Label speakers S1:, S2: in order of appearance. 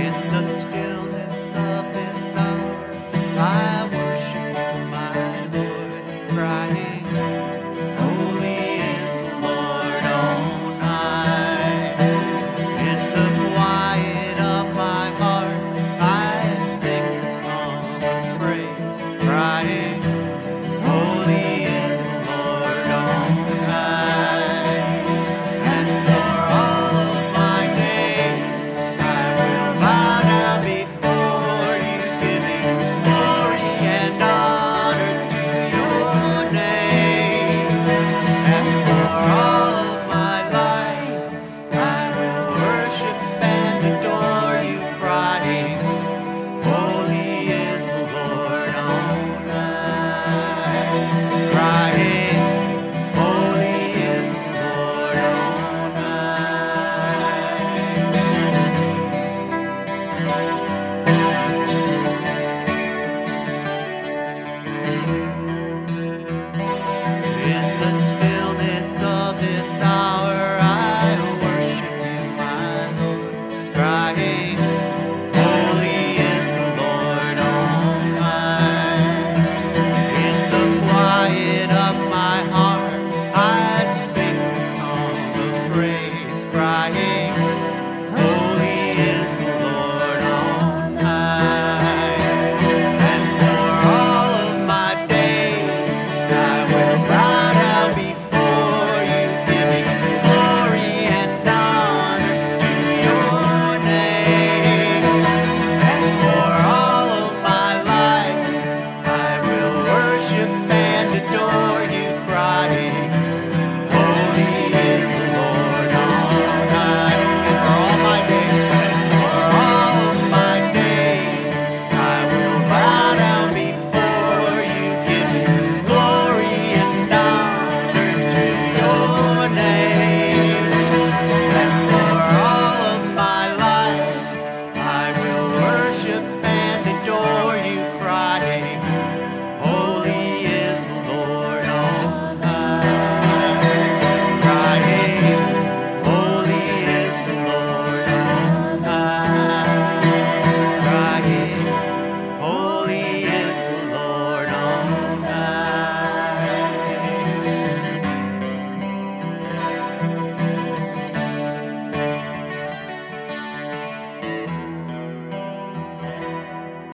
S1: in the